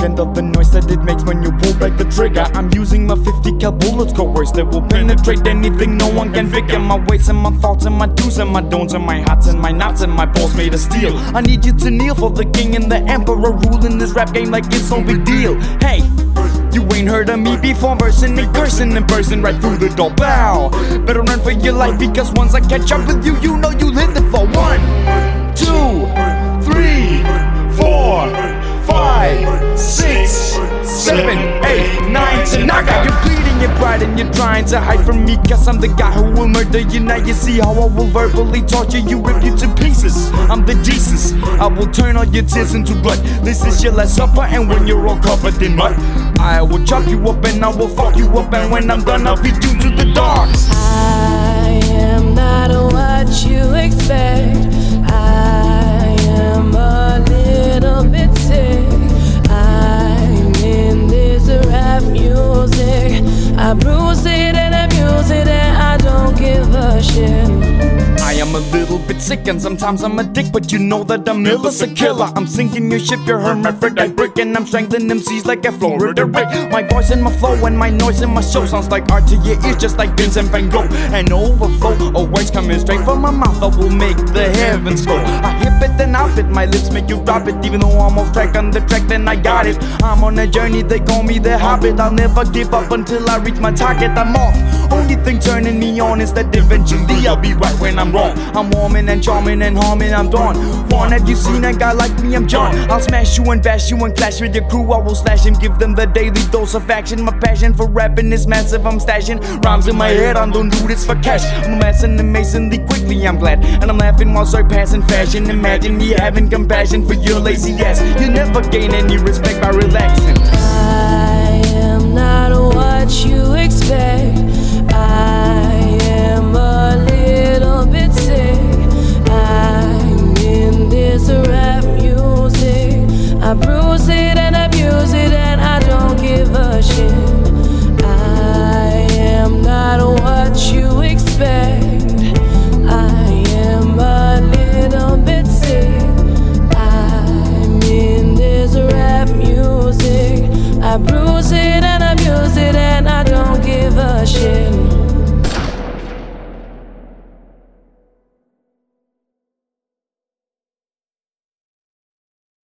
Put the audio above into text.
like the noise that it makes when you pull back the trigger. I'm using my 50 cal bullets, words that will penetrate anything no one can figure. My ways and my thoughts and my do's and my don'ts and my hearts and my knots and my balls made of steel. I need you to kneel for the king and the emperor ruling this rap game like it's no big deal. Hey. You ain't heard of me before, versing and cursing and bursting right through the door. Bow. Better run for your life because once I catch up with you, you know you live it for one, two, seven, eight, nine, ten. I got you bleeding your pride and you're trying to hide from me. Cause I'm the guy who will murder you. Now you see how I will verbally torture you, rip you to pieces. I'm the Jesus. I will turn all your tears into blood. This is your last supper, and when you're all covered in mud, I will chop you up and I will fuck you up. And when I'm done, I'll feed you to the dogs. I am not what you expect. Am a little bit sick and sometimes I'm a dick, but you know that I'm ill as a killer. I'm sinking your ship, you're hermaphrodite brick, and I'm strangling MCs like a Florida Rick. My voice and my flow and my noise and my show sounds like art to your ears, just like Vincent Van Gogh. An overflow of words coming straight from my mouth that will make the heavens go. I it then I bit, my lips make you drop it, even though I'm off track on the track, then I got it. I'm on a journey, they call me the Hobbit. I'll never give up until I reach my target. I'm off. Only thing turning me on is that eventually I'll be right when I'm wrong. I'm warming and charming and harming, I'm done. One, have you seen a guy like me? I'm John. I'll smash you and bash you and clash with your crew. I will slash and give them the daily dose of action. My passion for rapping is massive. I'm stashing rhymes in my head. I don't do this for cash. I'm amassing amazingly quickly. I'm glad, and I'm laughing while surpassing fashion. Imagine me having compassion for your lazy ass. You never gain any respect by relaxing. I am not what you expect. I am a little bit sick. I'm in this rap music. I bruise it. use it and abuse it, and I don't give a shit.